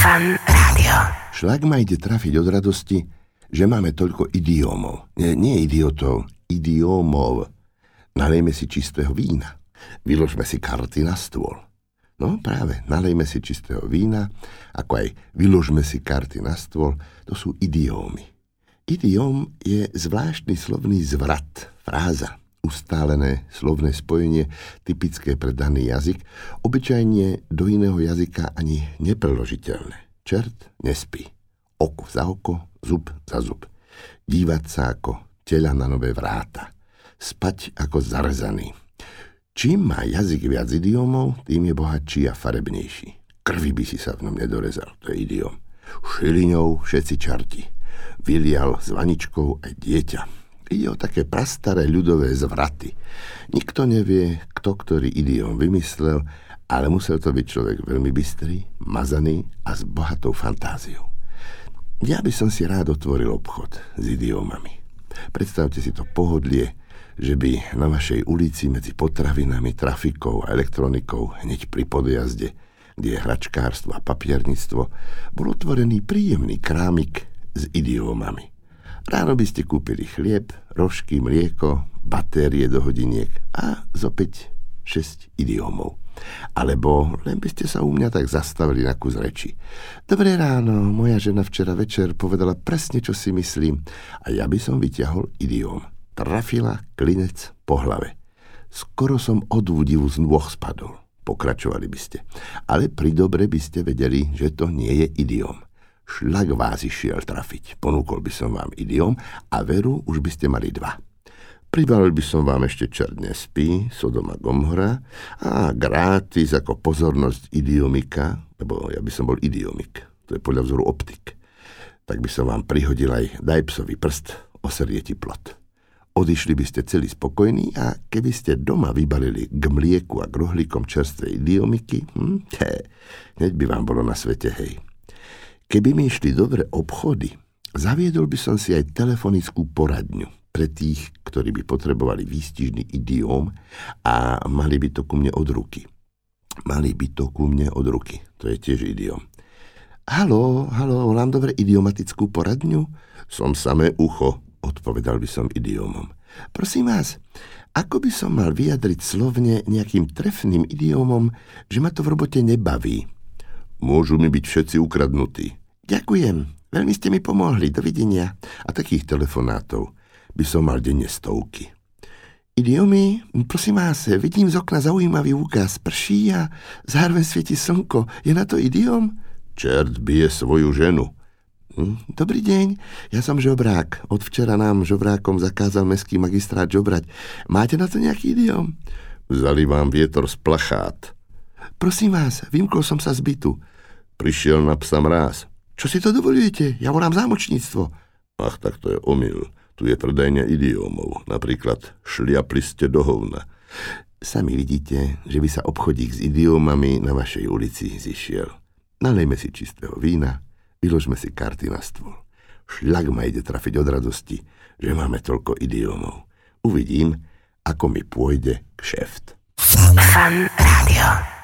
Fan Rádio. Šlak ma ide trafiť od radosti, že máme toľko idiomov. Nie, nie idiotov, idiomov. Nalejme si čistého vína. Vyložme si karty na stôl. No práve, nalejme si čistého vína, ako aj vyložme si karty na stôl, to sú idiómy. Idiom je zvláštny slovný zvrat, fráza, ustálené slovné spojenie, typické pre daný jazyk, obyčajne do iného jazyka ani nepreložiteľné. Čert nespí. Oko za oko, zub za zub. Dívať sa ako tela na nové vráta. Spať ako zarezaný. Čím má jazyk viac idiomov, tým je bohatší a farebnejší. Krvi by si sa v ňom nedorezal, to je idiom. Šiliňou všetci čarti. Vylial s vaničkou aj dieťa. Ide o také prastaré ľudové zvraty. Nikto nevie, kto ktorý idiom vymyslel, ale musel to byť človek veľmi bystrý, mazaný a s bohatou fantáziou. Ja by som si rád otvoril obchod s idiomami. Predstavte si to pohodlie, že by na vašej ulici medzi potravinami, trafikou a elektronikou hneď pri podjazde, kde je hračkárstvo a papiernictvo, bol otvorený príjemný krámik s idiomami. Ráno by ste kúpili chlieb, rožky, mlieko, batérie do hodiniek a zopäť 6 idiomov. Alebo len by ste sa u mňa tak zastavili na kus reči. Dobré ráno, moja žena včera večer povedala presne, čo si myslím a ja by som vyťahol idiom trafila klinec po hlave. Skoro som od údivu z nôh spadol. Pokračovali by ste. Ale pri dobre by ste vedeli, že to nie je idiom. Šlak vás išiel trafiť. Ponúkol by som vám idiom a veru už by ste mali dva. Pribalil by som vám ešte čert nespí, Sodoma Gomhora a gratis ako pozornosť idiomika, lebo ja by som bol idiomik, to je podľa vzoru optik. Tak by som vám prihodil aj daj prst, osrie ti plot. Odišli by ste celý spokojní a keby ste doma vybalili k mlieku a k rohlíkom čerstvej diomiky, hm, hneď by vám bolo na svete hej. Keby mi išli dobre obchody, zaviedol by som si aj telefonickú poradňu pre tých, ktorí by potrebovali výstižný idióm a mali by to ku mne od ruky. Mali by to ku mne od ruky, to je tiež idióm. Halo, halo, volám dobre idiomatickú poradňu? Som samé ucho, odpovedal by som idiomom. Prosím vás, ako by som mal vyjadriť slovne nejakým trefným idiomom, že ma to v robote nebaví? Môžu mi byť všetci ukradnutí. Ďakujem, veľmi ste mi pomohli, dovidenia. A takých telefonátov by som mal denne stovky. Idiomy, prosím vás, vidím z okna zaujímavý úkaz. Prší a zároveň svieti slnko. Je na to idiom? Čert bije svoju ženu. Hm, dobrý deň, ja som žobrák. Od včera nám žobrákom zakázal mestský magistrát žobrať. Máte na to nejaký idiom? Vzali vám vietor z plachát. Prosím vás, vymkol som sa z bytu. Prišiel na psa mráz. Čo si to dovolujete? Ja volám zámočníctvo. Ach, tak to je omyl. Tu je predajňa idiomov. Napríklad šliapli ste do hovna. Sami vidíte, že by sa obchodík s idiomami na vašej ulici zišiel. Nalejme si čistého vína, Vyložme si karty na stôl. Šľak ma ide trafiť od radosti, že máme toľko idiomov. Uvidím, ako mi pôjde kšeft. Fan, Fan rádio.